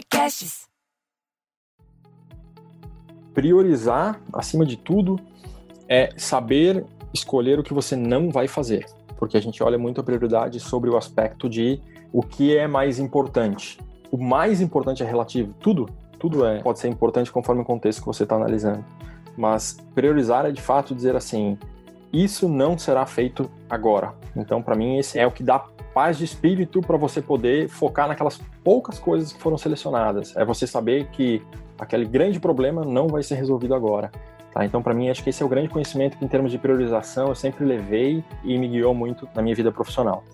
Podcasts. Priorizar, acima de tudo, é saber escolher o que você não vai fazer. Porque a gente olha muito a prioridade sobre o aspecto de o que é mais importante. O mais importante é relativo. Tudo, tudo é, pode ser importante conforme o contexto que você está analisando. Mas priorizar é de fato dizer assim: isso não será feito agora. Então, para mim, esse é o que dá paz de espírito para você poder focar naquelas poucas coisas que foram selecionadas. É você saber que aquele grande problema não vai ser resolvido agora. Tá? Então, para mim, acho que esse é o grande conhecimento que, em termos de priorização, eu sempre levei e me guiou muito na minha vida profissional.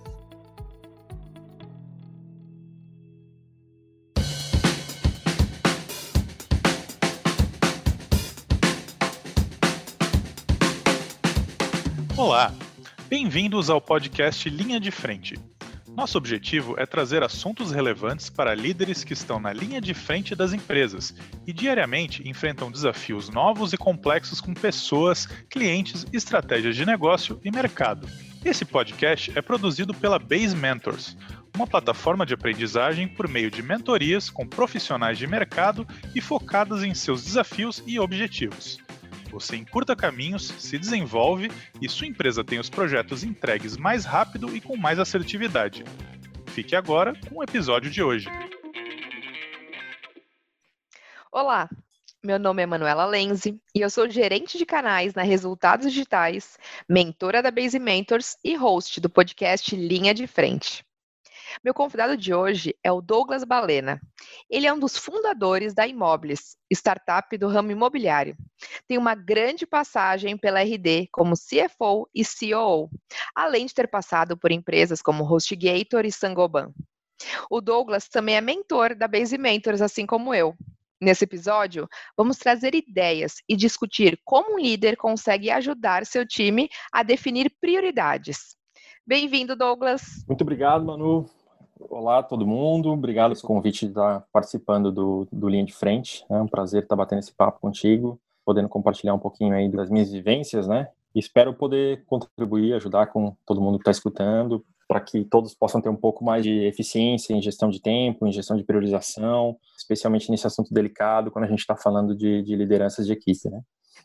Olá, bem-vindos ao podcast Linha de Frente. Nosso objetivo é trazer assuntos relevantes para líderes que estão na linha de frente das empresas e diariamente enfrentam desafios novos e complexos com pessoas, clientes, estratégias de negócio e mercado. Esse podcast é produzido pela Base Mentors, uma plataforma de aprendizagem por meio de mentorias com profissionais de mercado e focadas em seus desafios e objetivos. Você encurta caminhos, se desenvolve e sua empresa tem os projetos entregues mais rápido e com mais assertividade. Fique agora com o episódio de hoje. Olá, meu nome é Manuela Lenzi e eu sou gerente de canais na Resultados Digitais, mentora da Base Mentors e host do podcast Linha de Frente. Meu convidado de hoje é o Douglas Balena. Ele é um dos fundadores da Imóveis, startup do ramo imobiliário. Tem uma grande passagem pela RD como CFO e COO, além de ter passado por empresas como HostGator e Sangoban. O Douglas também é mentor da Base Mentors, assim como eu. Nesse episódio, vamos trazer ideias e discutir como um líder consegue ajudar seu time a definir prioridades. Bem-vindo, Douglas. Muito obrigado, Manu. Olá todo mundo, obrigado pelo convite de estar participando do, do Linha de Frente. É um prazer estar batendo esse papo contigo, podendo compartilhar um pouquinho aí das minhas vivências, né? Espero poder contribuir, ajudar com todo mundo que está escutando, para que todos possam ter um pouco mais de eficiência em gestão de tempo, em gestão de priorização, especialmente nesse assunto delicado, quando a gente está falando de, de lideranças de equipe, né?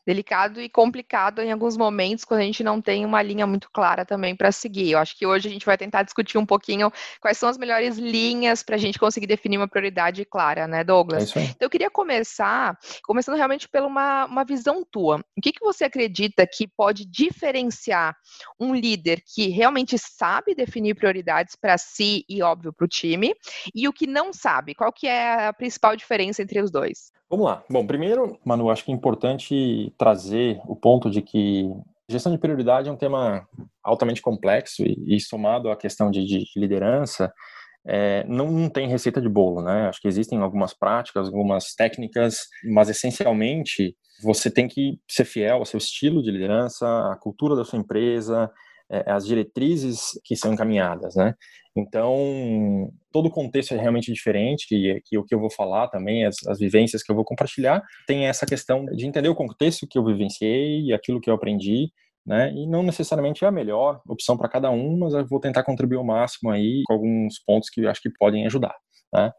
Delicado e complicado em alguns momentos quando a gente não tem uma linha muito clara também para seguir. Eu acho que hoje a gente vai tentar discutir um pouquinho quais são as melhores linhas para a gente conseguir definir uma prioridade clara, né, Douglas? É então eu queria começar, começando realmente pela uma, uma visão tua. O que, que você acredita que pode diferenciar um líder que realmente sabe definir prioridades para si e, óbvio, para o time, e o que não sabe? Qual que é a principal diferença entre os dois? Vamos lá. Bom, primeiro, Manu, acho que é importante trazer o ponto de que gestão de prioridade é um tema altamente complexo e, e somado à questão de, de liderança, é, não, não, tem receita de bolo, né? Acho que existem algumas práticas, algumas técnicas, mas essencialmente você tem que ser fiel ao seu estilo de liderança, à cultura da sua empresa, é, as diretrizes que são encaminhadas, né? Então, todo o contexto é realmente diferente e, o que eu vou falar também, as, as, vivências que eu vou compartilhar, tem essa questão de entender o contexto que eu vivenciei e aquilo que eu aprendi, né? E não necessariamente é a melhor opção para cada um, mas eu vou tentar contribuir ao máximo aí com alguns pontos que acho que podem ajudar, né?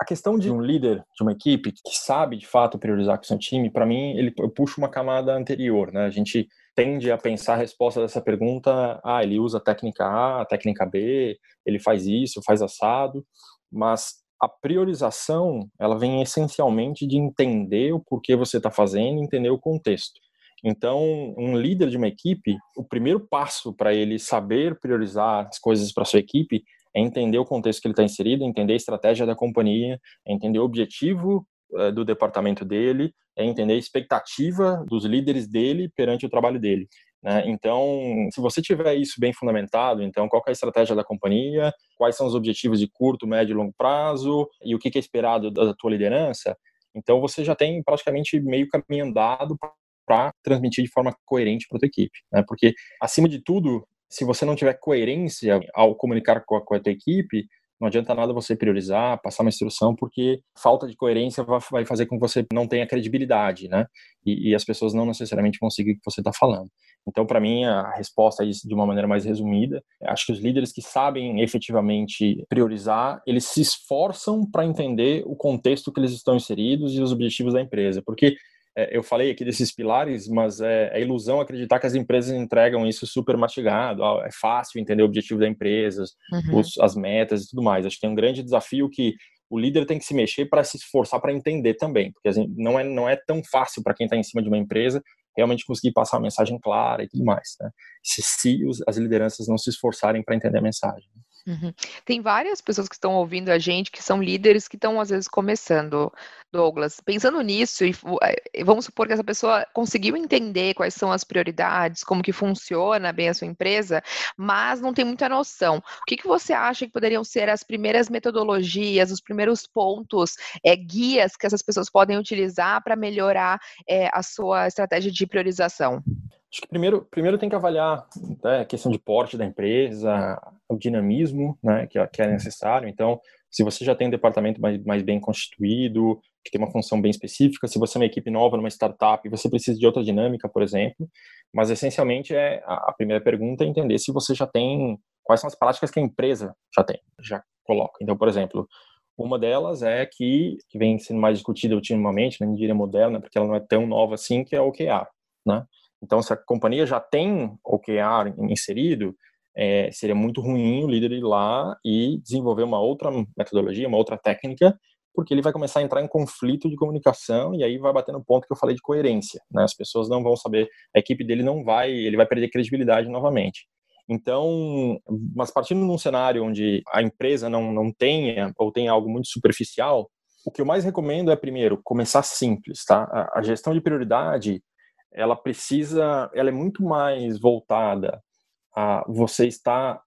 A questão de um líder de uma equipe que sabe de fato priorizar com seu time, para mim, ele eu puxo uma camada anterior, né? A gente tende a pensar a resposta dessa pergunta, ah, ele usa a técnica A, a técnica B, ele faz isso, faz assado, mas a priorização, ela vem essencialmente de entender o porquê você está fazendo, entender o contexto. Então, um líder de uma equipe, o primeiro passo para ele saber priorizar as coisas para sua equipe é entender o contexto que ele está inserido, entender a estratégia da companhia, entender o objetivo eh, do departamento dele, é entender a expectativa dos líderes dele perante o trabalho dele. Né? Então, se você tiver isso bem fundamentado, então qual é a estratégia da companhia, quais são os objetivos de curto, médio e longo prazo e o que é esperado da tua liderança, então você já tem praticamente meio caminho andado para transmitir de forma coerente para a tua equipe, né? Porque acima de tudo, se você não tiver coerência ao comunicar com a, com a tua equipe, não adianta nada você priorizar, passar uma instrução, porque falta de coerência vai fazer com que você não tenha credibilidade, né? E, e as pessoas não necessariamente vão seguir o que você está falando. Então, para mim, a resposta é de uma maneira mais resumida. Acho que os líderes que sabem efetivamente priorizar, eles se esforçam para entender o contexto que eles estão inseridos e os objetivos da empresa. Porque eu falei aqui desses pilares, mas é, é, ilusão acreditar que as empresas entregam isso super mastigado. é fácil entender o objetivo da empresa, uhum. os, as metas e tudo mais. Acho que tem um grande desafio que o líder tem que se mexer para se esforçar para entender também, porque não é, não é tão fácil para quem está em cima de uma empresa realmente conseguir passar uma mensagem clara e tudo mais. Né? Se, se os, as lideranças não se esforçarem para entender a mensagem. Uhum. Tem várias pessoas que estão ouvindo a gente que são líderes que estão, às vezes, começando, Douglas. Pensando nisso, e eh, vamos supor que essa pessoa conseguiu entender quais são as prioridades, como que funciona bem a sua empresa, mas não tem muita noção. O que, que você acha que poderiam ser as primeiras metodologias, os primeiros pontos, é, guias que essas pessoas podem utilizar para melhorar é, a sua estratégia de priorização? Acho que primeiro, primeiro tem que avaliar né, a questão de porte da empresa, o dinamismo né, que, que é necessário. Então, se você já tem um departamento mais, mais bem constituído, que tem uma função bem específica, se você é uma equipe nova numa startup, você precisa de outra dinâmica, por exemplo. Mas, essencialmente, é a, primeira pergunta é entender se você já tem, quais são as práticas que a empresa já tem, já coloca. Então, por exemplo, uma delas é que, que vem sendo mais discutida ultimamente, né, não diria moderna, porque ela não é tão nova assim, que é o OKR, né? Então, se a companhia já tem OKR inserido, é, seria muito ruim o líder ir lá e desenvolver uma outra metodologia, uma outra técnica, porque ele vai começar a entrar em conflito de comunicação e aí vai bater no ponto que eu falei de coerência. Né? As pessoas não vão saber, a equipe dele não vai, ele vai perder credibilidade novamente. Então, mas partindo de um cenário onde a empresa não, não tenha ou tem algo muito superficial, o que eu mais recomendo é, primeiro, começar simples, tá? A, a gestão de prioridade, ela precisa, ela é muito mais voltada a você estar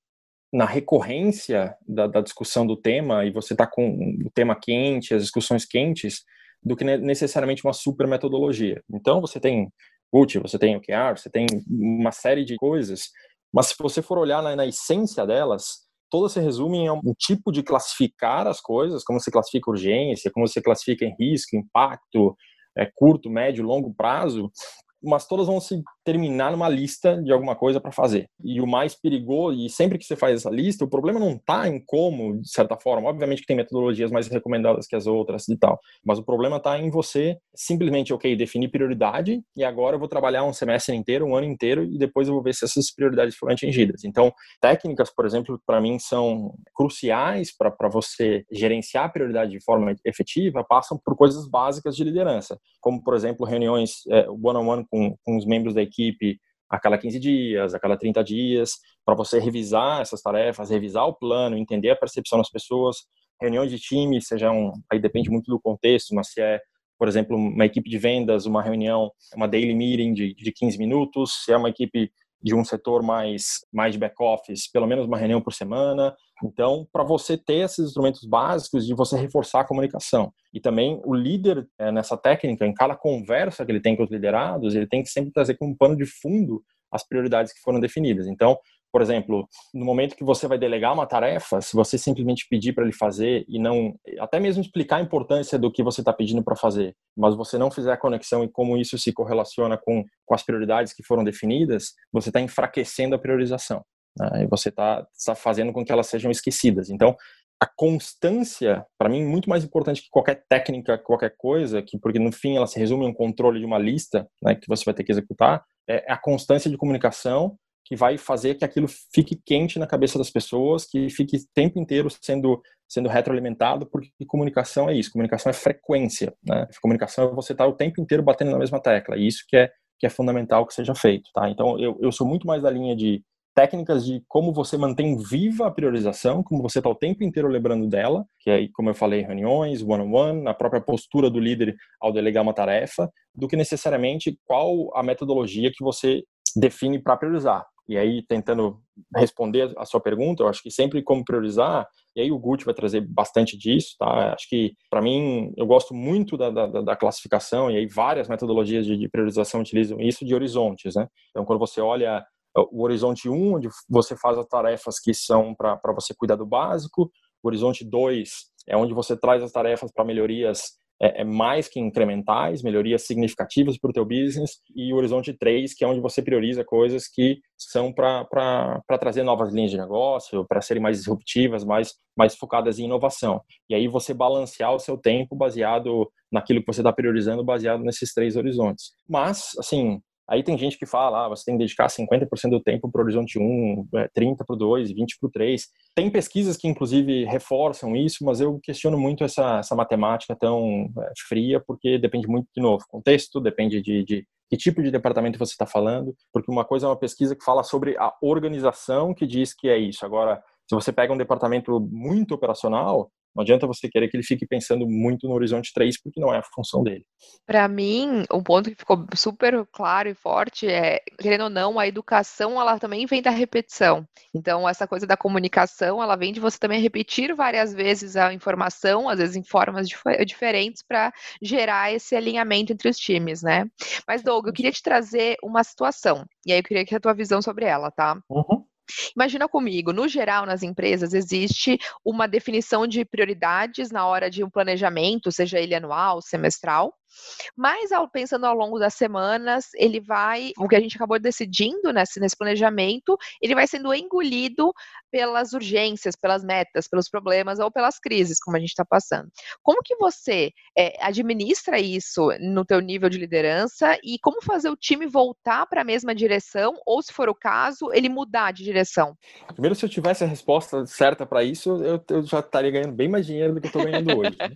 na recorrência da, da discussão do tema e você está com o tema quente, as discussões quentes, do que necessariamente uma super metodologia. Então você tem UT, você tem OKR, você tem uma série de coisas, mas se você for olhar na, na essência delas, todas se resumem a um tipo de classificar as coisas, como você classifica urgência, como você classifica em risco, impacto, é, curto, médio, longo prazo, mas todas vão se terminar numa lista de alguma coisa para fazer. E o mais perigoso, e sempre que você faz essa lista, o problema não está em como, de certa forma, obviamente que tem metodologias mais recomendadas que as outras e tal, mas o problema está em você simplesmente, ok, definir prioridade e agora eu vou trabalhar um semestre inteiro, um ano inteiro e depois eu vou ver se essas prioridades foram atingidas. Então, técnicas, por exemplo, para mim são cruciais para você gerenciar a prioridade de forma efetiva, passam por coisas básicas de liderança, como, por exemplo, reuniões é, one-on-one com, com os membros da equipe a cada 15 dias, a cada 30 dias, para você revisar essas tarefas, revisar o plano, entender a percepção das pessoas, reuniões de time, seja um, aí depende muito do contexto, mas se é, por exemplo, uma equipe de vendas, uma reunião, uma daily meeting de, de 15 minutos, se é uma equipe de um setor mais, mais de back-office, pelo menos uma reunião por semana. Então, para você ter esses instrumentos básicos de você reforçar a comunicação. E também o líder, é, nessa técnica, em cada conversa que ele tem com os liderados, ele tem que sempre trazer como pano de fundo as prioridades que foram definidas. Então, por exemplo, no momento que você vai delegar uma tarefa, se você simplesmente pedir para ele fazer e não, até mesmo explicar a importância do que você está pedindo para fazer, mas você não fizer a conexão e como isso se correlaciona com, com as prioridades que foram definidas, você está enfraquecendo a priorização. Né? E você está tá fazendo com que elas sejam esquecidas. Então, a constância, para mim, é muito mais importante que qualquer técnica, qualquer coisa, que porque no fim ela se resume em um controle de uma lista né, que você vai ter que executar, é a constância de comunicação que vai fazer que aquilo fique quente na cabeça das pessoas, que fique o tempo inteiro sendo sendo retroalimentado, porque comunicação é isso, comunicação é frequência, né? Comunicação é você estar tá o tempo inteiro batendo na mesma tecla, e isso que é que é fundamental que seja feito, tá? Então eu, eu sou muito mais da linha de técnicas de como você mantém viva a priorização, como você está o tempo inteiro lembrando dela, que é, como eu falei, reuniões, one-on-one, -on -one, a própria postura do líder ao delegar uma tarefa, do que necessariamente qual a metodologia que você define para priorizar. E aí, tentando responder a sua pergunta, eu acho que sempre como priorizar, e aí o Gucci vai trazer bastante disso, tá? Acho que, para mim, eu gosto muito da, da, da, classificação, e aí várias metodologias de, de, priorização utilizam isso de horizontes, né? Então, quando você olha o horizonte 1, onde você faz as tarefas que são para você cuidar do básico, o horizonte 2 é onde você traz as tarefas para melhorias é, é mais que incrementais, melhorias significativas para o teu business, e o horizonte 3, que é onde você prioriza coisas que são para trazer novas linhas de negócio, para serem mais disruptivas, mais, mais focadas em inovação. E aí você balancear o seu tempo baseado naquilo que você está priorizando, baseado nesses três horizontes. Mas, assim, Aí tem gente que fala, ah, você tem que dedicar 50% do tempo para o horizonte 1, 30 para o 2, 20 para o 3. Tem pesquisas que, inclusive, reforçam isso, mas eu questiono muito essa, essa matemática tão é, fria, porque depende muito, de novo, contexto, depende de, de que tipo de departamento você está falando, porque uma coisa é uma pesquisa que fala sobre a organização que diz que é isso. Agora, se você pega um departamento muito operacional, não adianta você querer que ele fique pensando muito no horizonte 3, porque não é a função dele. Para mim, um ponto que ficou super claro e forte é, querendo ou não, a educação ela também vem da repetição. Então, essa coisa da comunicação, ela vem de você também repetir várias vezes a informação, às vezes em formas dif diferentes, para gerar esse alinhamento entre os times, né? Mas, Doug, eu queria te trazer uma situação, e aí eu queria que a tua visão sobre ela, tá? Uhum. Imagina comigo, no geral, nas empresas, existe uma definição de prioridades na hora de um planejamento, seja ele anual, semestral, mas ao, pensando ao longo das semanas, ele vai, o que a gente acabou decidindo nesse, nesse planejamento, ele vai sendo engolido pelas urgências, pelas metas, pelos problemas ou pelas crises, como a gente está passando. Como que você é, administra isso no teu nível de liderança e como fazer o time voltar para a mesma direção ou, se for o caso, ele mudar de direção? Primeiro, se eu tivesse a resposta certa para isso, eu, eu, já estaria ganhando bem mais dinheiro do que eu estou ganhando hoje. Né?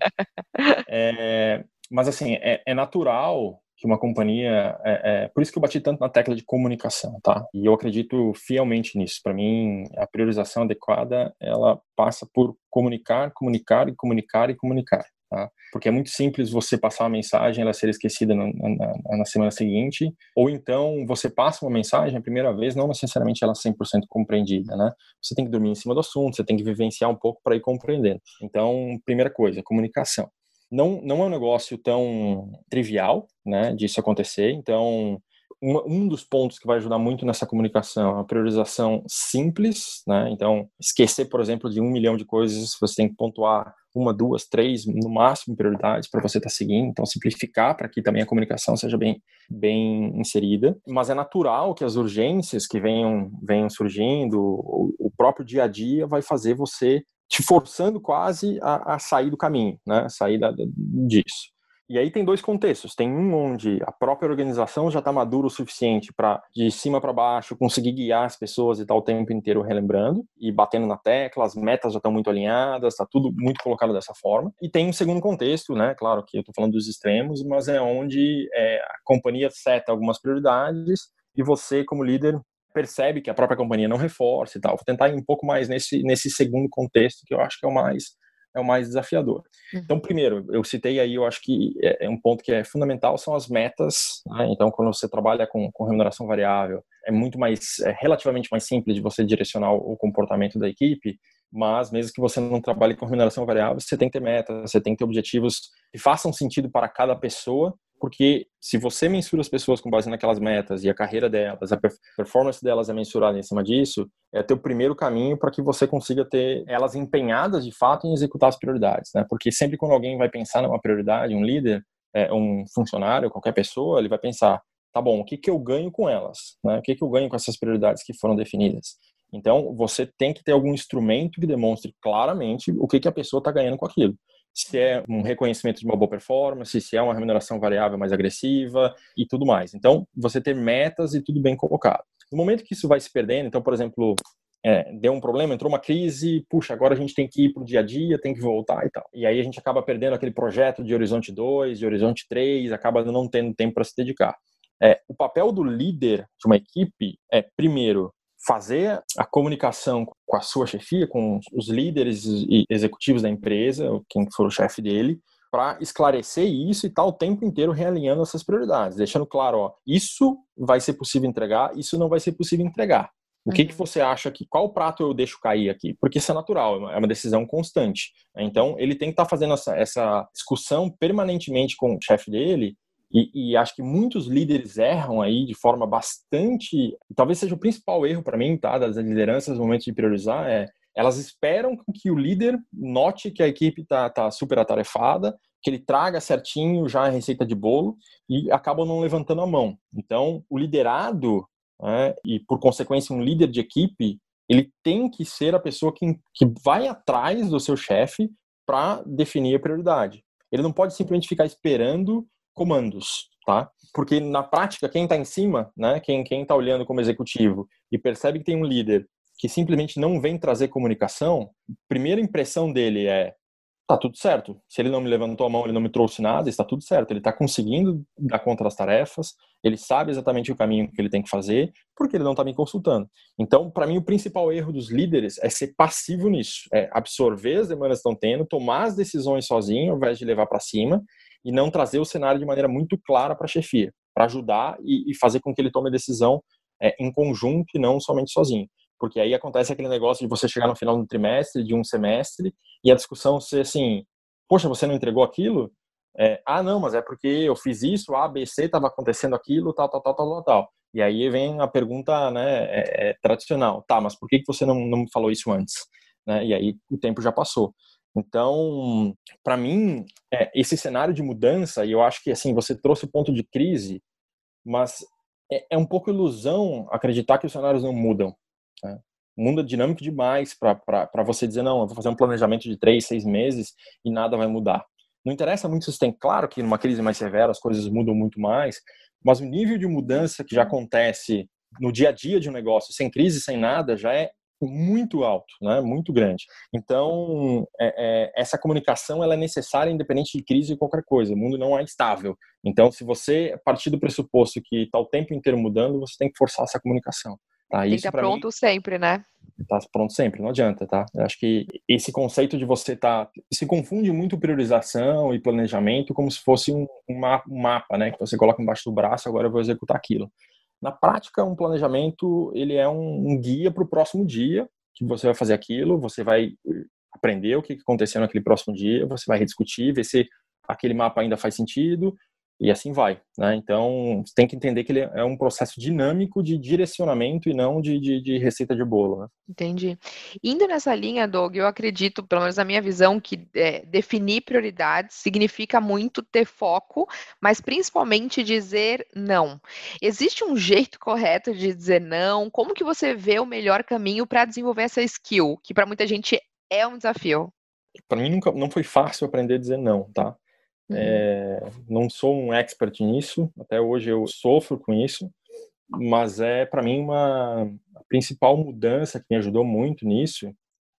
é, mas, assim, é, é natural que uma companhia. É, é, por isso que eu bati tanto na tecla de comunicação, tá? E eu acredito fielmente nisso. Para mim, a priorização adequada ela passa por comunicar, comunicar e comunicar e comunicar. Tá? Porque é muito simples você passar uma mensagem, ela ser esquecida na, na, na, semana seguinte, ou então você passa uma mensagem a primeira vez, não necessariamente ela 100% compreendida, né? Você tem que dormir em cima do assunto, você tem que vivenciar um pouco para ir compreendendo. Então, primeira coisa, comunicação não, não é um negócio tão trivial, né, disso acontecer. Então, um, um dos pontos que vai ajudar muito nessa comunicação é a priorização simples, né? Então, esquecer, por exemplo, de um milhão de coisas, você tem que pontuar uma, duas, três, no máximo, prioridades para você estar tá seguindo. Então, simplificar para que também a comunicação seja bem, bem inserida. Mas é natural que as urgências que venham, venham surgindo, o, o próprio dia a dia vai fazer você te forçando quase a, a sair do caminho, né? Sair da, disso. E aí tem dois contextos. Tem um onde a própria organização já está madura o suficiente para, de cima para baixo, conseguir guiar as pessoas e tá o tempo inteiro relembrando e batendo na tecla, as metas já estão muito alinhadas, está tudo muito colocado dessa forma. E tem um segundo contexto, né? Claro que eu estou falando dos extremos, mas é onde é, a companhia seta algumas prioridades e você, como líder, percebe que a própria companhia não reforça e tal. Vou tentar ir um pouco mais nesse, nesse segundo contexto, que eu acho que é o mais é o mais desafiador. Uhum. Então, primeiro, eu citei aí, eu acho que é, é um ponto que é fundamental, são as metas. Né? Então, quando você trabalha com, com remuneração variável, é muito mais, é relativamente mais simples de você direcionar o comportamento da equipe, mas mesmo que você não trabalhe com remuneração variável, você tem que ter metas, você tem que ter objetivos que façam sentido para cada pessoa porque se você mensura as pessoas com base naquelas metas e a carreira delas, a performance delas é mensurada em cima disso, é teu primeiro caminho para que você consiga ter elas empenhadas de fato em executar as prioridades, né? Porque sempre quando alguém vai pensar numa prioridade, um líder, é, um funcionário, qualquer pessoa, ele vai pensar, tá bom, o que que eu ganho com elas, né? O que que eu ganho com essas prioridades que foram definidas? Então, você tem que ter algum instrumento que demonstre claramente o que que a pessoa está ganhando com aquilo se é um reconhecimento de uma boa performance, se é uma remuneração variável mais agressiva e tudo mais. Então, você ter metas e tudo bem colocado. No momento que isso vai se perdendo, então, por exemplo, é, deu um problema, entrou uma crise, puxa, agora a gente tem que ir para o dia a dia, tem que voltar e tal. E aí a gente acaba perdendo aquele projeto de Horizonte 2, de Horizonte 3, acaba não tendo tempo para se dedicar. É, o papel do líder de uma equipe é, primeiro, fazer a comunicação com a sua chefia, com os líderes e executivos da empresa, quem for o chefe dele, para esclarecer isso e estar tá o tempo inteiro realinhando essas prioridades, deixando claro, ó, isso vai ser possível entregar, isso não vai ser possível entregar. O uhum. que, que uhum. você acha que qual prato eu deixo cair aqui? Porque isso é natural, é uma decisão constante. Então ele tem que estar tá fazendo essa, essa discussão permanentemente com o chefe dele e, e, acho que muitos líderes erram aí de forma bastante. Talvez seja o principal erro para mim, tá? Das lideranças no momento de priorizar, é Elas esperam que o líder note que a equipe está tá super atarefada, que ele traga certinho já a receita de bolo e acabam não levantando a mão. Então, o liderado, né, e por consequência um líder de equipe, ele tem que ser a pessoa que, que vai atrás do seu chefe para definir a prioridade. Ele não pode simplesmente ficar esperando comandos, tá? Porque na prática, quem está em cima, né, quem está olhando como executivo e percebe que tem um líder que simplesmente não vem trazer comunicação, a primeira impressão dele é tá tudo certo. Se ele não me levantou a mão, ele não me trouxe nada, está tudo certo. Ele está conseguindo dar conta das tarefas, ele sabe exatamente o caminho que ele tem que fazer, porque ele não está me consultando. Então, para mim, o principal erro dos líderes é ser passivo nisso, é absorver as demandas que estão tendo, tomar as decisões sozinho, ao invés de levar para cima, e não trazer o cenário de maneira muito clara para a chefia, para ajudar e, e, fazer com que ele tome a decisão é, em conjunto e não somente sozinho porque aí acontece aquele negócio de você chegar no final do trimestre, de um semestre, e a discussão ser assim, poxa, você não entregou aquilo? É, ah, não, mas é porque eu fiz isso, A, B, C, estava acontecendo aquilo, tal, tal, tal, tal, tal. E aí vem a pergunta né, é, é, tradicional, tá, mas por que, que você não, não falou isso antes? Né? E aí o tempo já passou. Então, para mim, é, esse cenário de mudança, e eu acho que assim você trouxe o ponto de crise, mas é, é um pouco ilusão acreditar que os cenários não mudam. Né? Mundo é dinâmico demais para você dizer, não, eu vou fazer um planejamento de três, seis meses e nada vai mudar. Não interessa muito se tem, claro que numa crise mais severa as coisas mudam muito mais, mas o nível de mudança que já acontece no dia a dia de um negócio, sem crise, sem nada, já é muito alto, né? muito grande. Então, é, é, essa comunicação ela é necessária independente de crise e qualquer coisa. O mundo não é estável. Então, se você partir do pressuposto que está o tempo inteiro mudando, você tem que forçar essa comunicação. Tá? Tem que estar pronto mim, sempre, né? Tá pronto sempre, não adianta, tá? Eu acho que esse conceito de você tá se confunde muito priorização e planejamento como se fosse um, um mapa, né? Que você coloca embaixo do braço, agora eu vou executar aquilo. Na prática, um planejamento ele é um, um guia para o próximo dia que você vai fazer aquilo, você vai aprender o que aconteceu naquele próximo dia, você vai rediscutir, ver se aquele mapa ainda faz sentido, e assim vai. Né? Então, você tem que entender que ele é um processo dinâmico de direcionamento e não de, de, de receita de bolo. Né? Entendi. Indo nessa linha, Doug, eu acredito, pelo menos na minha visão, que é, definir prioridades significa muito ter foco, mas principalmente dizer não. Existe um jeito correto de dizer não? Como que você vê o melhor caminho para desenvolver essa skill, que para muita gente é um desafio? Para mim nunca não foi fácil aprender a dizer não, tá? É, não sou um expert nisso, até hoje eu sofro com isso, mas é para mim uma a principal mudança que me ajudou muito nisso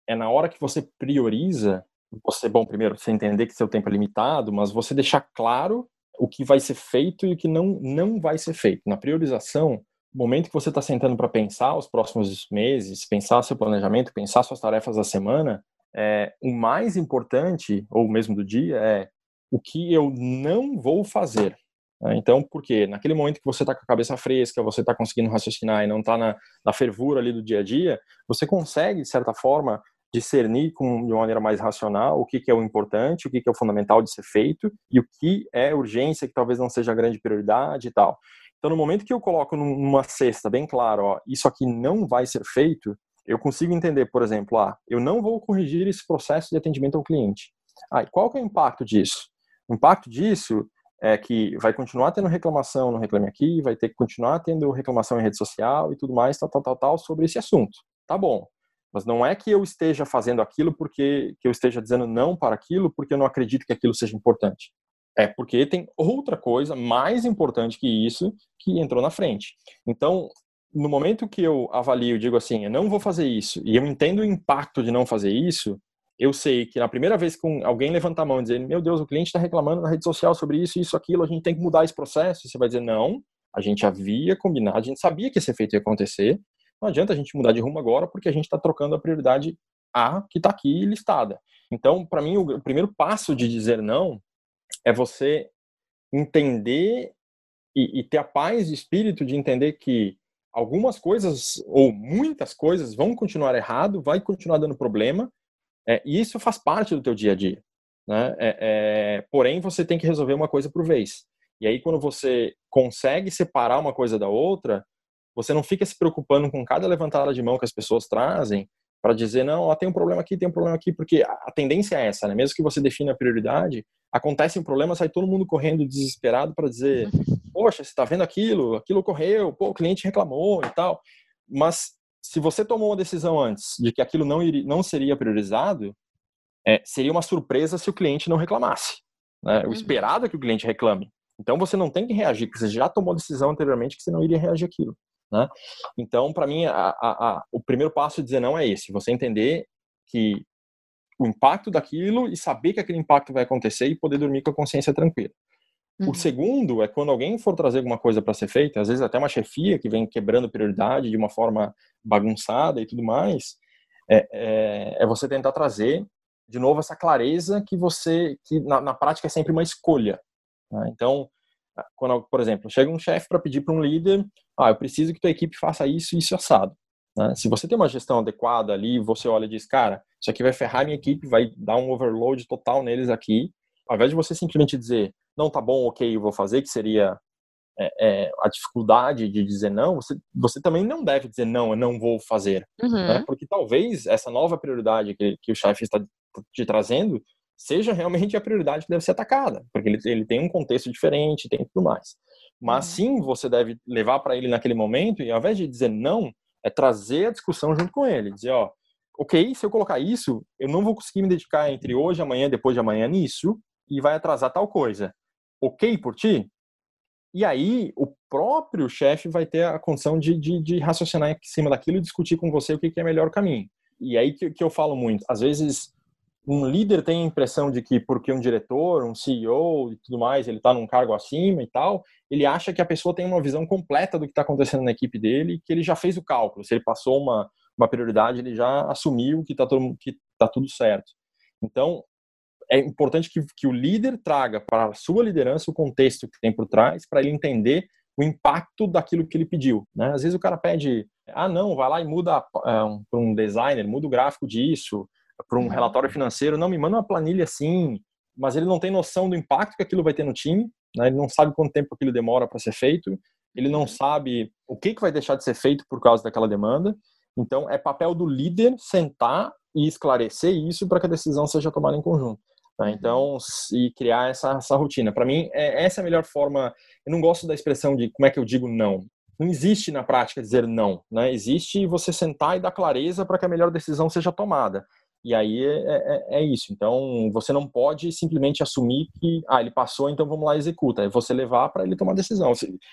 é na hora que você prioriza, você bom primeiro você entender que seu tempo é limitado, mas você deixar claro o que vai ser feito e o que não não vai ser feito. Na priorização, o momento que você está sentando para pensar os próximos meses, pensar seu planejamento, pensar suas tarefas da semana, é, o mais importante, ou mesmo do dia, é o que eu não vou fazer. Né? Então, por quê? Naquele momento que você está com a cabeça fresca, você está conseguindo raciocinar e não está na, na fervura ali do dia a dia, você consegue, de certa forma, discernir com, de uma maneira mais racional o que, que é o importante, o que, que é o fundamental de ser feito e o que é urgência, que talvez não seja grande prioridade e tal. Então, no momento que eu coloco numa cesta bem claro, ó, isso aqui não vai ser feito, eu consigo entender, por exemplo, ah, eu não vou corrigir esse processo de atendimento ao cliente. Ah, e qual que é o impacto disso? O impacto disso é que vai continuar tendo reclamação no Reclame Aqui, vai ter que continuar tendo reclamação em rede social e tudo mais, tal, tal, tal, tal, sobre esse assunto. Tá bom. Mas não é que eu esteja fazendo aquilo porque que eu esteja dizendo não para aquilo porque eu não acredito que aquilo seja importante. É porque tem outra coisa mais importante que isso que entrou na frente. Então, no momento que eu avalio, digo assim, eu não vou fazer isso, e eu entendo o impacto de não fazer isso, eu sei que na primeira vez que alguém levanta a mão e dizer, meu Deus, o cliente está reclamando na rede social sobre isso, isso, aquilo, a gente tem que mudar esse processo, você vai dizer, não, a gente havia combinado, a gente sabia que esse efeito ia acontecer, não adianta a gente mudar de rumo agora porque a gente está trocando a prioridade A que está aqui listada. Então, para mim, o primeiro passo de dizer não é você entender e, e ter a paz de espírito de entender que algumas coisas ou muitas coisas vão continuar errado, vai continuar dando problema, é, e isso faz parte do teu dia a dia. Né? É, é, porém, você tem que resolver uma coisa por vez. E aí, quando você consegue separar uma coisa da outra, você não fica se preocupando com cada levantada de mão que as pessoas trazem, para dizer, não, ó, tem um problema aqui, tem um problema aqui, porque a tendência é essa, né? Mesmo que você defina a prioridade, acontece um problema, sai todo mundo correndo desesperado para dizer, poxa, você está vendo aquilo, aquilo ocorreu, pô, o cliente reclamou e tal. Mas se você tomou uma decisão antes de que aquilo não, iria, não seria priorizado, é, seria uma surpresa se o cliente não reclamasse. Né? O uhum. esperado é que o cliente reclame. Então você não tem que reagir, porque você já tomou decisão anteriormente que você não iria reagir aquilo. Né? Então, para mim, a, a, a, o primeiro passo de dizer não é esse: você entender que o impacto daquilo e saber que aquele impacto vai acontecer e poder dormir com a consciência tranquila. Uhum. O segundo é quando alguém for trazer alguma coisa para ser feita, às vezes até uma chefia que vem quebrando prioridade de uma forma bagunçada e tudo mais, é, é, é você tentar trazer de novo essa clareza que você, que na, na prática é sempre uma escolha. Né? Então, quando, por exemplo, chega um chefe para pedir para um líder, ah, eu preciso que tua equipe faça isso, isso assado. Né? Se você tem uma gestão adequada ali, você olha e diz, cara, isso aqui vai ferrar minha equipe, vai dar um overload total neles aqui, ao invés de você simplesmente dizer, não, tá bom, ok, eu vou fazer, que seria é, é, a dificuldade de dizer não, você, você também não deve dizer não, eu não vou fazer. Uhum. Né? Porque talvez essa nova prioridade que, que o chefe está te trazendo seja realmente a prioridade que deve ser atacada, porque ele, ele tem um contexto diferente, tem tudo mais. Mas uhum. sim, você deve levar para ele naquele momento e ao invés de dizer não, é trazer a discussão junto com ele, dizer, ó, ok, se eu colocar isso, eu não vou conseguir me dedicar entre hoje, amanhã, depois de amanhã nisso e vai atrasar tal coisa. Ok por ti? E aí, o próprio chefe vai ter a condição de, de, de, raciocinar em cima daquilo e discutir com você o que, que é melhor caminho. E aí que, que eu falo muito. Às vezes, um líder tem a impressão de que porque um diretor, um CEO e tudo mais, ele está num cargo acima e tal, ele acha que a pessoa tem uma visão completa do que está acontecendo na equipe dele, que ele já fez o cálculo. Se ele passou uma, uma prioridade, ele já assumiu que está tá tudo certo. Então, é importante que, que o líder traga para a sua liderança o contexto que tem por trás, para ele entender o impacto daquilo que ele pediu. Né? Às vezes o cara pede, ah, não, vai lá e muda é, um, para um designer, muda o gráfico disso, para um uhum. relatório financeiro, não me manda uma planilha assim, mas ele não tem noção do impacto que aquilo vai ter no time, né? ele não sabe quanto tempo aquilo demora para ser feito, ele não uhum. sabe o que, que vai deixar de ser feito por causa daquela demanda. Então, é papel do líder sentar e esclarecer isso para que a decisão seja tomada em conjunto. Uhum. Então, e criar essa, essa rotina. Para mim, é, essa é a melhor forma. Eu não gosto da expressão de como é que eu digo não. Não existe na prática dizer não, né? Existe você sentar e dar clareza para que a melhor decisão seja tomada. E aí é, é, é, isso. Então, você não pode simplesmente assumir que, ah, ele passou, então vamos lá executa. É você levar para ele tomar decisão.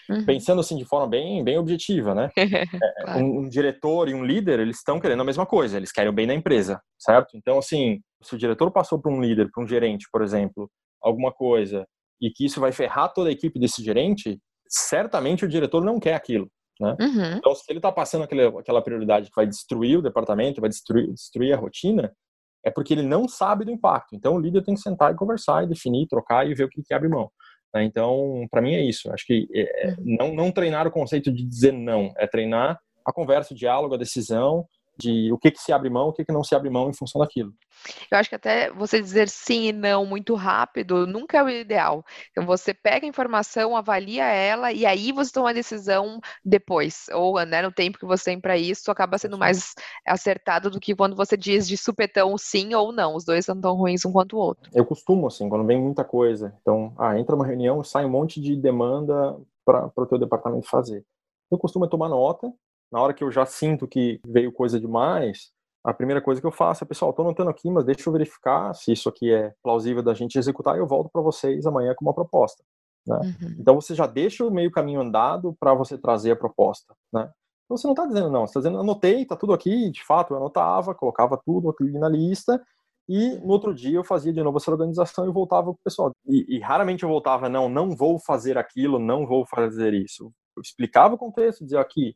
Uhum. Pensando assim de forma bem, bem objetiva, né? É, claro. um, um, diretor e um líder, eles estão querendo a mesma coisa. Eles querem o bem da empresa, certo? Então, assim, se o diretor passou para um líder, para um gerente, por exemplo, alguma coisa, e que isso vai ferrar toda a equipe desse gerente, certamente o diretor não quer aquilo. Né? Uhum. Então, se ele está passando aquele, aquela prioridade que vai destruir o departamento, vai destruir, destruir a rotina, é porque ele não sabe do impacto. Então, o líder tem que sentar e conversar, e definir, trocar e ver o que, que abre mão. Né? Então, para mim é isso. Acho que é, é, uhum. não, não treinar o conceito de dizer não, é treinar a conversa, o diálogo, a decisão de o que, que se abre mão, o que, que não se abre mão em função daquilo. Eu acho que até você dizer sim e não muito rápido nunca é o ideal. Então você pega a informação, avalia ela e aí você toma a decisão depois, ou né, no tempo que você tem para isso, acaba sendo mais acertado do que quando você diz de supetão sim ou não. Os dois são tão ruins um quanto o outro. Eu costumo, assim, quando vem muita coisa. Então, ah, entra uma reunião, sai um monte de demanda para o teu departamento fazer. Eu costumo tomar nota na hora que eu já sinto que veio coisa demais, a primeira coisa que eu faço é, pessoal, estou anotando aqui, mas deixa eu verificar se isso aqui é plausível da gente executar e eu volto para vocês amanhã com uma proposta. Né? Uhum. Então você já deixa o meio caminho andado para você trazer a proposta. Né? Então você não está dizendo não, você está dizendo anotei, está tudo aqui, de fato eu anotava, colocava tudo aqui na lista e no outro dia eu fazia de novo essa organização e voltava para o pessoal. E, e, raramente eu voltava, não, não vou fazer aquilo, não vou fazer isso. Eu explicava o contexto, dizia aqui,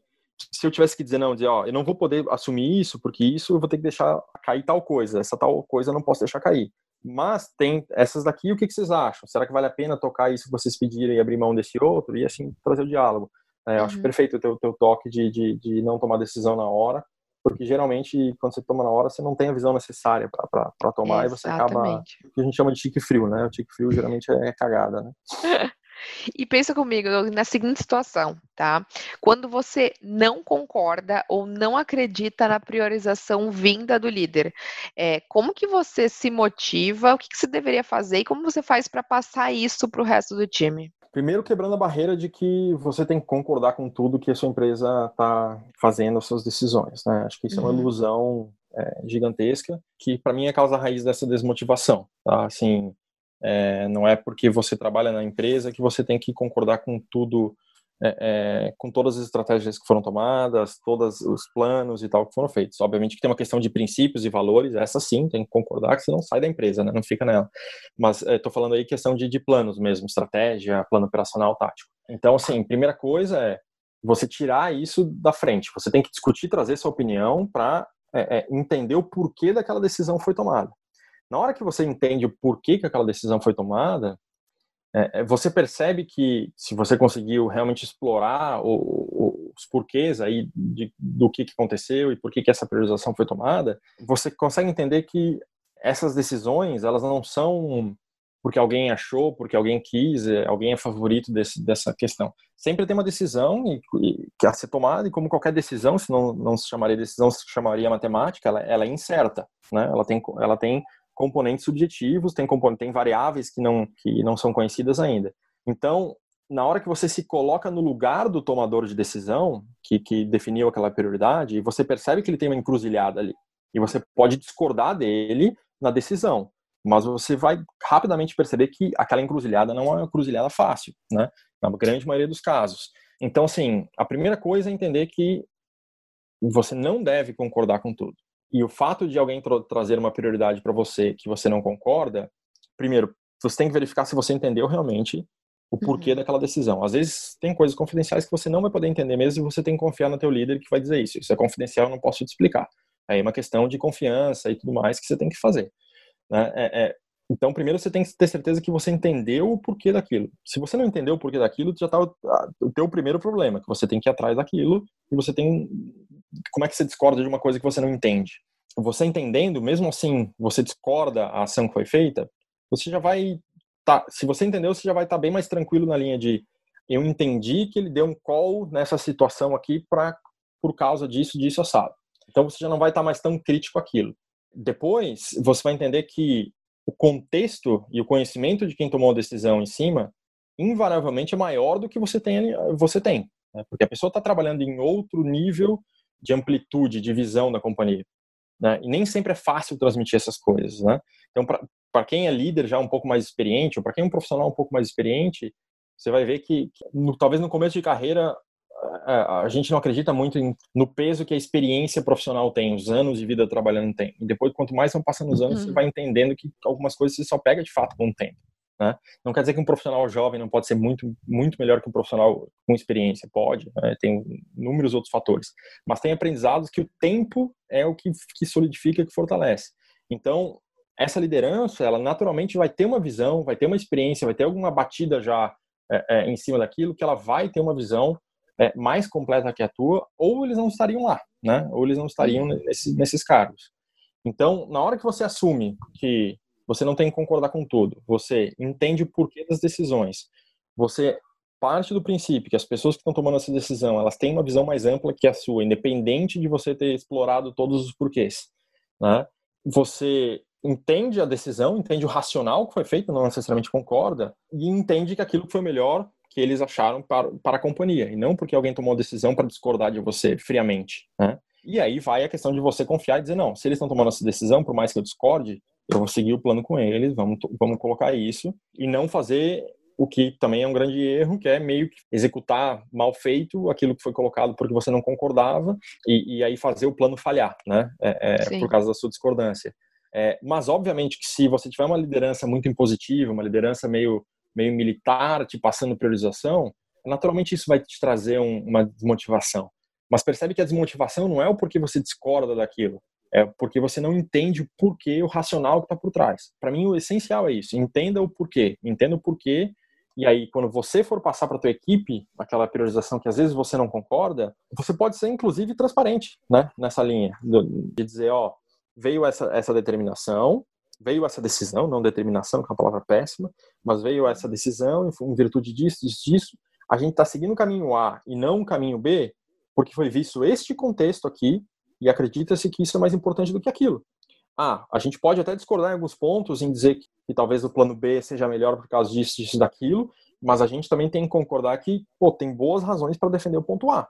se eu tivesse que dizer não, dizer, ó, eu não vou poder assumir isso, porque isso eu vou ter que deixar cair tal coisa, essa tal coisa eu não posso deixar cair. Mas tem essas daqui, o que, que vocês acham? Será que vale a pena tocar isso que vocês pedirem e abrir mão desse outro? E assim, trazer o diálogo. É, uhum. Acho perfeito o teu, teu toque de, de, de não tomar decisão na hora, porque geralmente quando você toma na hora você não tem a visão necessária para tomar Exatamente. e você acaba o que a gente chama de tique frio, né? O tique frio geralmente é cagada, né? E pensa comigo na seguinte situação, tá? Quando você não concorda ou não acredita na priorização vinda do líder, é, como que você se motiva? O que, que você deveria fazer e como você faz para passar isso para o resto do time? Primeiro, quebrando a barreira de que você tem que concordar com tudo que a sua empresa está fazendo, as suas decisões. Né? Acho que isso uhum. é uma uhum. ilusão é, gigantesca, que para mim é a causa raiz dessa desmotivação. Tá? Assim, é, não é porque você trabalha na empresa que você tem que concordar com tudo, é, é, com todas as estratégias que foram tomadas, todos os planos e tal que foram feitos. Obviamente que tem uma questão de princípios e valores, essa sim, tem que concordar que você não sai da empresa, né? não fica nela. Mas estou é, falando aí questão de, de planos mesmo, estratégia, plano operacional, tático. Então, assim, primeira coisa é você tirar isso da frente. Você tem que discutir, trazer sua opinião para é, é, entender o porquê daquela decisão foi tomada. Na hora que você entende o porquê que aquela decisão foi tomada, é, é você percebe que se você conseguiu realmente explorar o, o, os porquês aí de, do que, que aconteceu e por que, que essa priorização foi tomada, você consegue entender que essas decisões elas não são porque alguém achou, porque alguém quis, é, alguém é favorito desse, dessa questão. Sempre tem uma decisão e, e, que a ser tomada, e como qualquer decisão, se não, não se chamaria decisão, se chamaria matemática, ela, ela é incerta, né? Ela tem, ela tem componentes subjetivos, tem, tem variáveis que não, que não são conhecidas ainda. Então, na hora que você se coloca no lugar do tomador de decisão, que, que definiu aquela prioridade, você percebe que ele tem uma encruzilhada ali, e você pode discordar dele na decisão mas você vai rapidamente perceber que aquela encruzilhada não é uma encruzilhada fácil, né? Na grande maioria dos casos. Então, assim, a primeira coisa é entender que você não deve concordar com tudo. E o fato de alguém tra trazer uma prioridade para você que você não concorda, primeiro, você tem que verificar se você entendeu realmente o porquê uhum. daquela decisão. Às vezes tem coisas confidenciais que você não vai poder entender mesmo e você tem que confiar no teu líder que vai dizer isso. Isso é confidencial, eu não posso te explicar. Aí é uma questão de confiança e tudo mais que você tem que fazer. Né? É, é, então, primeiro você tem que ter certeza que você entendeu o porquê daquilo. Se você não entendeu o porquê daquilo, já está o, o teu primeiro problema, que você tem que ir atrás daquilo e você tem... Como é que você discorda de uma coisa que você não entende? Você entendendo, mesmo assim, você discorda a ação que foi feita, você já vai... Tá, se você entendeu, você já vai estar tá bem mais tranquilo na linha de eu entendi que ele deu um call nessa situação aqui pra, por causa disso, disso, assado. Então você já não vai estar tá mais tão crítico aquilo. Depois, você vai entender que o contexto e o conhecimento de quem tomou a decisão em cima, invariavelmente é maior do que você tem. Você tem né? Porque a pessoa está trabalhando em outro nível de amplitude, de visão da companhia. Né? E nem sempre é fácil transmitir essas coisas. Né? Então, para quem é líder já um pouco mais experiente, ou para quem é um profissional um pouco mais experiente, você vai ver que, que no, talvez no começo de carreira é, a gente não acredita muito em, no peso que a experiência profissional tem, os anos de vida trabalhando tem. E depois, quanto mais vão passando os anos, uhum. você vai entendendo que algumas coisas você só pega de fato com o tempo. Né? Não quer dizer que um profissional jovem não pode ser muito, muito melhor que um profissional com experiência. Pode, né? tem inúmeros outros fatores. Mas tem aprendizados que o tempo é o que, que solidifica, que fortalece. Então, essa liderança, ela naturalmente vai ter uma visão, vai ter uma experiência, vai ter alguma batida já é, é, em cima daquilo, que ela vai ter uma visão é, mais completa que a tua, ou eles não estariam lá, né? Ou eles não estariam uhum. nesse, nesses cargos. Então, na hora que você assume que você não tem que concordar com tudo, você entende o porquê das decisões, você parte do princípio que as pessoas que estão tomando essa decisão, elas têm uma visão mais ampla que a sua, independente de você ter explorado todos os porquês, né? Você entende a decisão, entende o racional que foi feito, não necessariamente concorda, e entende que aquilo foi melhor que eles acharam para, para a companhia, e não porque alguém tomou a decisão para discordar de você friamente. Né? E aí vai a questão de você confiar e dizer: não, se eles estão tomando essa decisão, por mais que eu discorde, eu vou seguir o plano com eles, vamos, vamos colocar isso, e não fazer o que também é um grande erro, que é meio que executar mal feito aquilo que foi colocado porque você não concordava, e, e aí fazer o plano falhar, né? É, é, por causa da sua discordância. É, mas, obviamente, que se você tiver uma liderança muito impositiva, uma liderança meio meio militar te passando priorização, naturalmente isso vai te trazer um, uma desmotivação. Mas percebe que a desmotivação não é o porquê você discorda daquilo, é porque você não entende o porquê, o racional que está por trás. Para mim, o essencial é isso. Entenda o porquê. Entenda o porquê. E aí, quando você for passar para a tua equipe aquela priorização que às vezes você não concorda, você pode ser, inclusive, transparente né, nessa linha. De dizer, ó, veio essa, essa determinação, veio essa decisão, não determinação, que é uma palavra péssima, mas veio essa decisão em virtude disso, disso, disso. A gente está seguindo o caminho A e não o caminho B, porque foi visto este contexto aqui e acredita-se que isso é mais importante do que aquilo. Ah, a gente pode até discordar em alguns pontos em dizer que, que talvez o plano B seja melhor por causa disso, disso, daquilo, mas a gente também tem que concordar que pô, tem boas razões para defender o ponto A.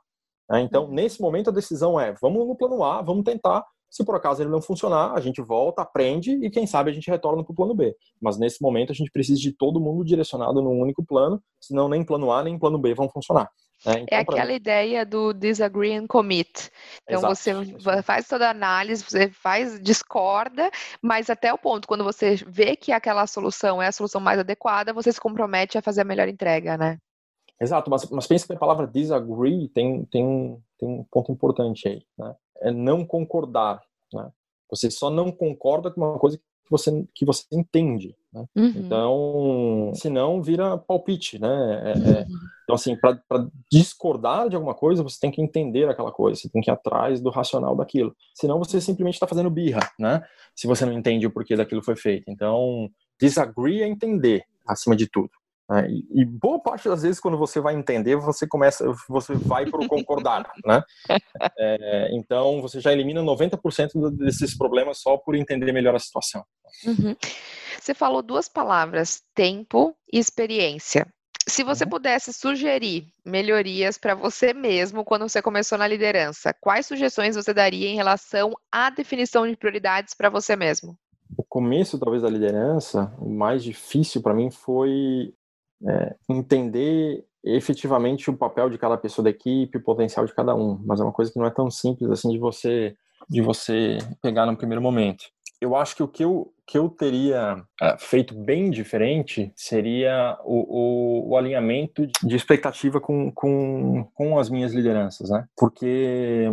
Né? Então, uhum. nesse momento, a decisão é: vamos no plano A, vamos tentar. Se por acaso ele não funcionar, a gente volta, aprende e quem sabe a gente retorna para o plano B. Mas nesse momento a gente precisa de todo mundo direcionado num único plano, senão nem plano A nem plano B vão funcionar. Então, é aquela mim... ideia do disagree and commit. Então Exato. você faz toda a análise, você faz, discorda, mas até o ponto, quando você vê que aquela solução é a solução mais adequada, você se compromete a fazer a melhor entrega, né? Exato, mas, mas pensa que a palavra disagree tem, tem, tem um ponto importante aí, né? É não concordar, né? Você só não concorda com uma coisa que você, que você entende, né? Uhum. Então, senão vira palpite, né? É, é, uhum. então, assim, para discordar de alguma coisa, você tem que entender aquela coisa, você tem que ir atrás do racional daquilo. Senão você simplesmente está fazendo birra, né? Se você não entende o porquê daquilo foi feito. Então, disagree é entender, acima de tudo. Né? E, e, boa parte das vezes, quando você vai entender, você começa, você vai para o concordar, né? É, então, você já elimina 90% desses problemas só por entender melhor a situação. Uhum. Você falou duas palavras, tempo e experiência. Se você uhum. pudesse sugerir melhorias para você mesmo quando você começou na liderança, quais sugestões você daria em relação à definição de prioridades para você mesmo? O começo, talvez, da liderança, o mais difícil para mim foi é, entender efetivamente o papel de cada pessoa da equipe, o potencial de cada um, mas é uma coisa que não é tão simples assim de você de você pegar no primeiro momento. Eu acho que o que eu, que eu teria é, feito bem diferente seria o, o, o, alinhamento de expectativa com, com, com as minhas lideranças, né? Porque,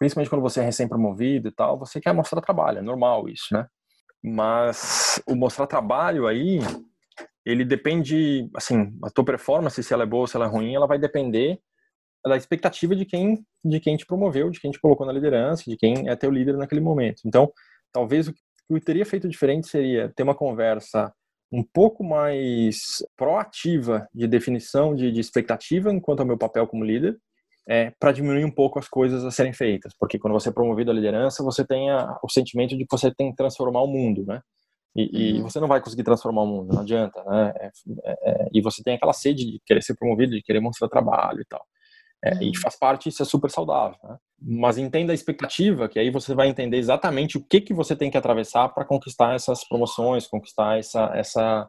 principalmente quando você é recém-promovido e tal, você quer mostrar trabalho, é normal isso, né? Mas o mostrar trabalho aí ele depende, assim, a tua performance, se ela é boa se ela é ruim, ela vai depender da expectativa de quem de quem te promoveu, de quem te colocou na liderança, de quem é teu líder naquele momento. Então, talvez o que eu teria feito diferente seria ter uma conversa um pouco mais proativa de definição de, de expectativa enquanto ao meu papel como líder, é, para diminuir um pouco as coisas a serem feitas, porque quando você é promovido à liderança, você tem a, o sentimento de que você tem que transformar o mundo, né? E, uhum. e, você não vai conseguir transformar o mundo, não adianta, né? É, é, é, e você tem aquela sede de querer ser promovido, de querer mostrar trabalho e tal. É, uhum. E faz parte, isso é super saudável. Né? Mas entenda a expectativa, que aí você vai entender exatamente o que, que você tem que atravessar para conquistar essas promoções, conquistar essa, essa,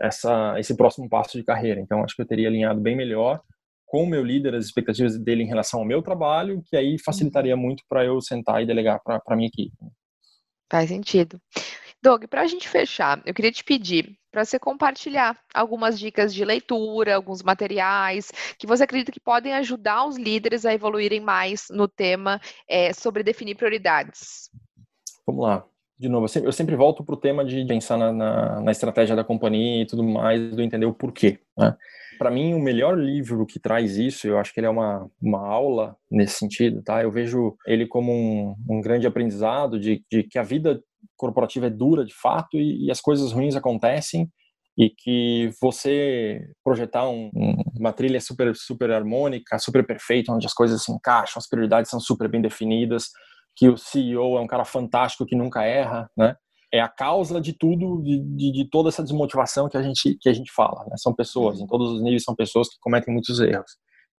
essa, esse próximo passo de carreira. Então, acho que eu teria alinhado bem melhor com o meu líder as expectativas dele em relação ao meu trabalho, que aí facilitaria uhum. muito para eu sentar e delegar para a minha equipe. Faz sentido. Doug, para a gente fechar, eu queria te pedir para você compartilhar algumas dicas de leitura, alguns materiais que você acredita que podem ajudar os líderes a evoluírem mais no tema é, sobre definir prioridades. Vamos lá. De novo, eu sempre, volto para o tema de pensar na, na, na, estratégia da companhia e tudo mais, do entender o porquê. Né? Para mim, o melhor livro que traz isso, eu acho que ele é uma, uma aula nesse sentido, tá? Eu vejo ele como um, um grande aprendizado de, de que a vida corporativa é dura de fato e, e as coisas ruins acontecem e que você projetar um, uma trilha super super harmônica, super perfeita, onde as coisas se encaixam, as prioridades são super bem definidas, que o CEO é um cara fantástico que nunca erra, né? É a causa de tudo, de, de, de toda essa desmotivação que a gente que a gente fala. Né? São pessoas, em todos os níveis são pessoas que cometem muitos erros.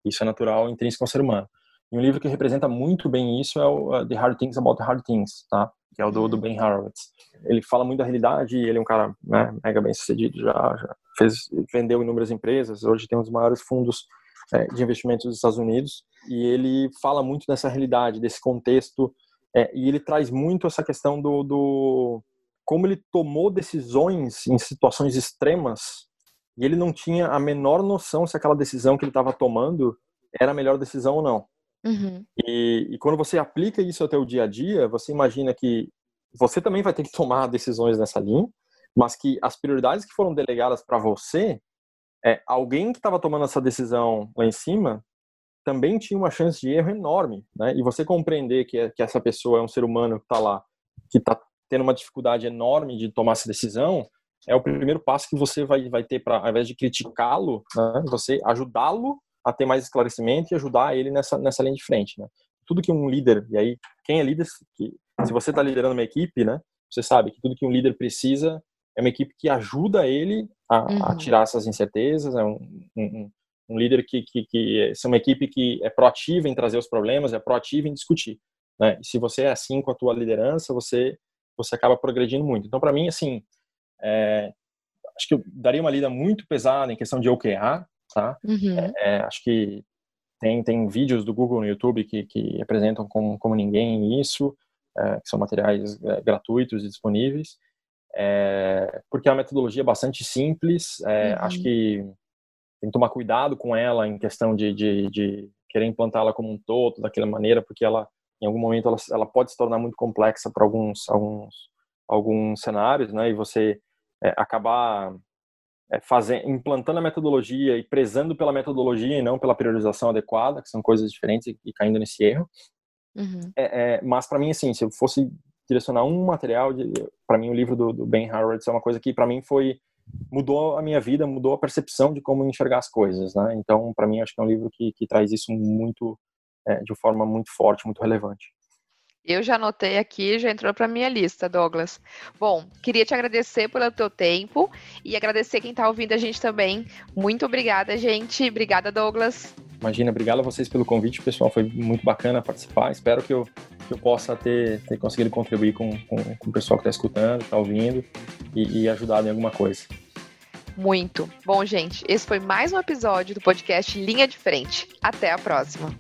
Isso é natural, intrínseco ao ser humano. E um livro que representa muito bem isso é o uh, The Hard Things About the Hard Things, tá? Que é o do, do Ben Horowitz. Ele fala muito da realidade, ele é um cara né, mega bem sucedido, já, já fez, vendeu inúmeras empresas, hoje tem um dos maiores fundos é, de investimentos dos Estados Unidos, e ele fala muito dessa realidade, desse contexto, é, e ele traz muito essa questão do, do como ele tomou decisões em situações extremas e ele não tinha a menor noção se aquela decisão que ele estava tomando era a melhor decisão ou não. Uhum. E, e, quando você aplica isso ao teu dia a dia, você imagina que você também vai ter que tomar decisões nessa linha, mas que as prioridades que foram delegadas para você, é, alguém que estava tomando essa decisão lá em cima também tinha uma chance de erro enorme, né? E você compreender que, que essa pessoa é um ser humano que está lá, que está tendo uma dificuldade enorme de tomar essa decisão, é o primeiro passo que você vai, vai ter para, ao invés de criticá-lo, né, você ajudá-lo a ter mais esclarecimento e ajudar ele nessa, nessa linha de frente, né? Tudo que um líder, e aí, quem é líder, que, se você está liderando uma equipe, né, você sabe que tudo que um líder precisa é uma equipe que ajuda ele a, uhum. a tirar essas incertezas, é um, um, um líder que, que, que é uma equipe que é proativa em trazer os problemas, é proativa em discutir. Né? E se você é assim com a tua liderança, você você acaba progredindo muito. Então, para mim, assim, é, acho que eu daria uma lida muito pesada em questão de OKR, tá? Uhum. É, é, acho que tem, tem vídeos do Google no YouTube que, que apresentam como, como ninguém isso, é, que são materiais é, gratuitos e disponíveis, é, porque é uma metodologia bastante simples, uhum. acho que tem que tomar cuidado com ela em questão de, de, de querer implantá-la como um todo, daquela maneira, porque ela, em algum momento, ela, ela pode se tornar muito complexa para alguns, alguns, alguns cenários, né? E você é, acabar é, fazendo, implantando a metodologia e prezando pela metodologia e não pela priorização adequada, que são coisas diferentes e, e caindo nesse erro. Uhum. É, é mas para mim, assim, se eu fosse direcionar um material, para mim o livro do, do Ben Harrod é uma coisa que para mim foi mudou a minha vida, mudou a percepção de como enxergar as coisas, né? Então, para mim, acho que é um livro que, que traz isso muito, é, de forma muito forte, muito relevante. Eu já anotei aqui, já entrou para minha lista, Douglas. Bom, queria te agradecer pelo teu tempo e agradecer quem está ouvindo a gente também. Muito obrigada, gente. Obrigada, Douglas. Imagina, obrigado a vocês pelo convite, pessoal. Foi muito bacana participar. Espero que eu, que eu possa ter, ter conseguido contribuir com, com, com o pessoal que está escutando, está ouvindo e, e ajudado em alguma coisa. Muito. Bom, gente, esse foi mais um episódio do podcast Linha de Frente. Até a próxima.